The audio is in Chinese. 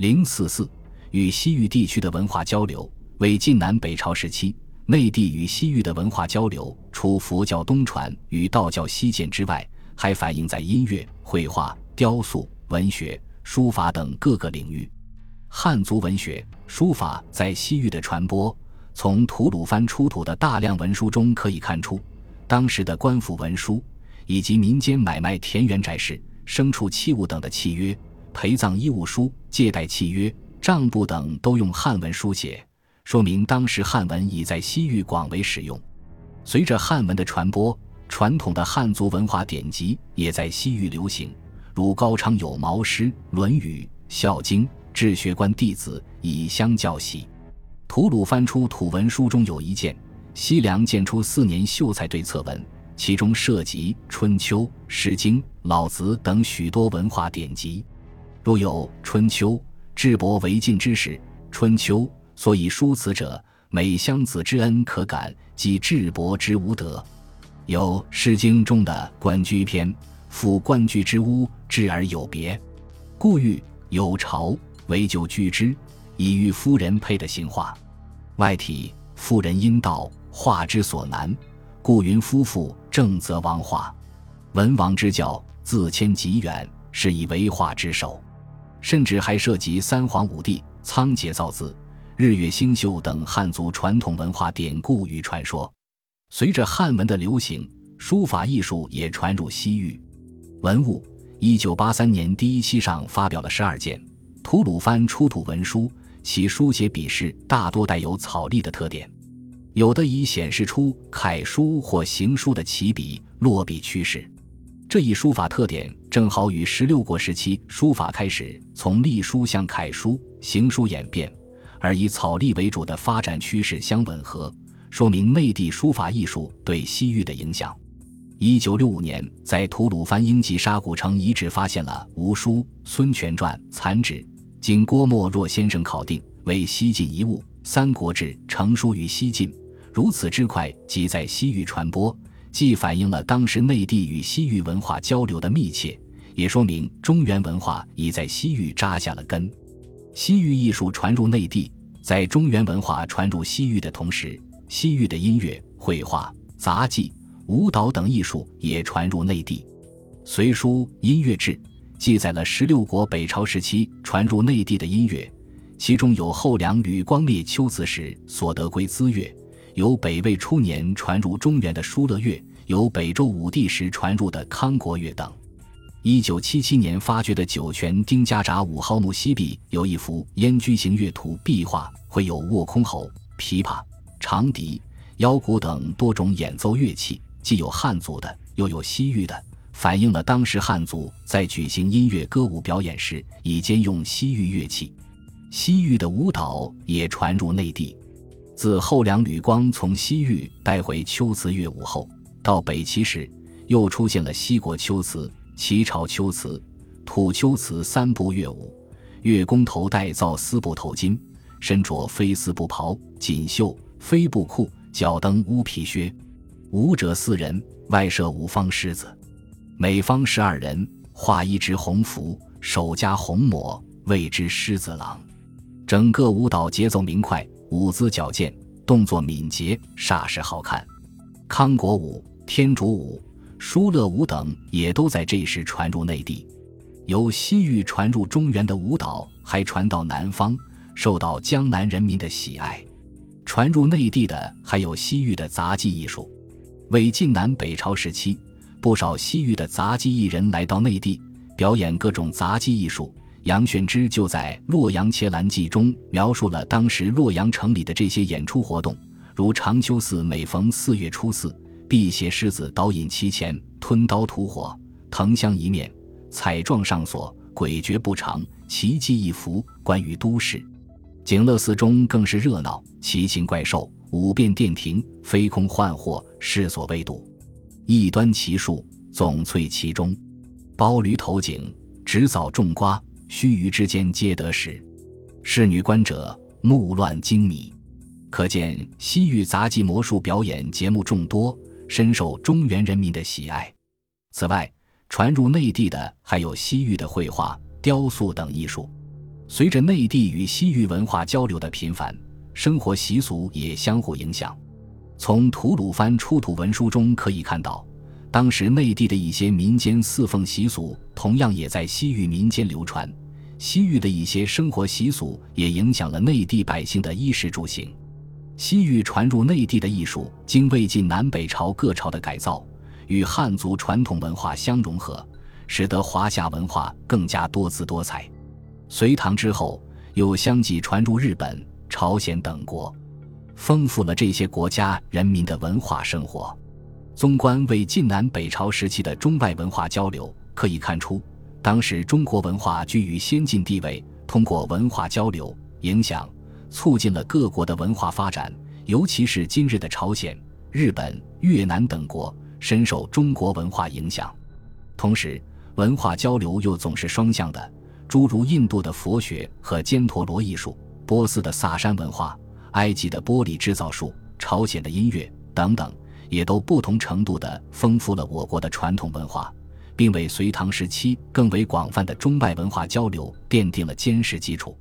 零四四与西域地区的文化交流，为晋南北朝时期内地与西域的文化交流，除佛教东传与道教西渐之外，还反映在音乐、绘画、雕塑、文学、书法等各个领域。汉族文学、书法在西域的传播，从吐鲁番出土的大量文书中可以看出，当时的官府文书以及民间买卖田园宅事、牲畜器物等的契约。陪葬衣物书、借贷契约、账簿等都用汉文书写，说明当时汉文已在西域广为使用。随着汉文的传播，传统的汉族文化典籍也在西域流行，如高昌有《毛诗》《论语》《孝经》，治学官弟子以相教习。吐鲁番出土文书中有一件西凉建初四年秀才对策文，其中涉及《春秋》《诗经》《老子》等许多文化典籍。若有《春秋》，智伯为晋之时，《春秋》所以书此者，美乡子之恩可感，即智伯之无德。有《诗经》中的《关雎》篇，复关雎之屋，质而有别。故欲有朝为就居之，以喻夫人配的行话。外体妇人阴道化之所难，故云夫妇正则王化。文王之教自谦极远，是以为化之首。甚至还涉及三皇五帝、仓颉造字、日月星宿等汉族传统文化典故与传说。随着汉文的流行，书法艺术也传入西域。文物一九八三年第一期上发表了十二件吐鲁番出土文书，其书写笔势大多带有草隶的特点，有的已显示出楷书或行书的起笔落笔趋势。这一书法特点正好与十六国时期书法开始从隶书向楷书、行书演变，而以草隶为主的发展趋势相吻合，说明内地书法艺术对西域的影响。一九六五年，在吐鲁番英吉沙古城遗址发现了《吴书·孙权传》残纸，经郭沫若先生考定为西晋遗物，《三国志》成书于西晋，如此之快，即在西域传播。既反映了当时内地与西域文化交流的密切，也说明中原文化已在西域扎下了根。西域艺术传入内地，在中原文化传入西域的同时，西域的音乐、绘画、杂技、舞蹈等艺术也传入内地。《隋书·音乐志》记载了十六国北朝时期传入内地的音乐，其中有后梁吕光烈秋子时所得归资乐。由北魏初年传入中原的疏勒乐，由北周武帝时传入的康国乐等。一九七七年发掘的酒泉丁家闸五号墓西壁有一幅燕居形乐图壁画，绘有卧箜篌、琵琶、长笛、腰鼓等多种演奏乐器，既有汉族的，又有西域的，反映了当时汉族在举行音乐歌舞表演时已兼用西域乐器。西域的舞蹈也传入内地。自后梁吕光从西域带回秋词乐舞后，到北齐时，又出现了西国秋词、齐朝秋词、土秋词三部乐舞。乐工头戴造丝布头巾，身着飞丝布袍、锦绣飞布裤，脚蹬乌皮靴。舞者四人，外设五方狮子，每方十二人，画一只红符，手夹红抹，谓之狮子郎。整个舞蹈节奏明快。舞姿矫健，动作敏捷，煞是好看。康国舞、天竺舞、疏勒舞等也都在这时传入内地。由西域传入中原的舞蹈，还传到南方，受到江南人民的喜爱。传入内地的还有西域的杂技艺术。魏晋南北朝时期，不少西域的杂技艺人来到内地，表演各种杂技艺术。杨玄之就在《洛阳伽蓝记》中描述了当时洛阳城里的这些演出活动，如长秋寺每逢四月初四，辟邪狮子导引其前，吞刀吐火，藤香一面，彩状上锁，诡谲不长，奇迹一幅。关于都市，景乐寺中更是热闹，奇形怪兽，五变殿庭，飞空幻惑，世所未睹。异端奇术，总萃其中。包驴投井，直枣种瓜。须臾之间皆得食，侍女观者目乱惊迷，可见西域杂技魔术表演节目众多，深受中原人民的喜爱。此外，传入内地的还有西域的绘画、雕塑等艺术。随着内地与西域文化交流的频繁，生活习俗也相互影响。从吐鲁番出土文书中可以看到，当时内地的一些民间祀奉习俗，同样也在西域民间流传。西域的一些生活习俗也影响了内地百姓的衣食住行。西域传入内地的艺术，经魏晋南北朝各朝的改造，与汉族传统文化相融合，使得华夏文化更加多姿多彩。隋唐之后，又相继传入日本、朝鲜等国，丰富了这些国家人民的文化生活。纵观魏晋南北朝时期的中外文化交流，可以看出，当时中国文化居于先进地位，通过文化交流、影响，促进了各国的文化发展。尤其是今日的朝鲜、日本、越南等国，深受中国文化影响。同时，文化交流又总是双向的。诸如印度的佛学和犍陀罗艺术、波斯的萨珊文化、埃及的玻璃制造术、朝鲜的音乐等等，也都不同程度地丰富了我国的传统文化，并为隋唐时期更为广泛的中外文化交流奠定了坚实基础。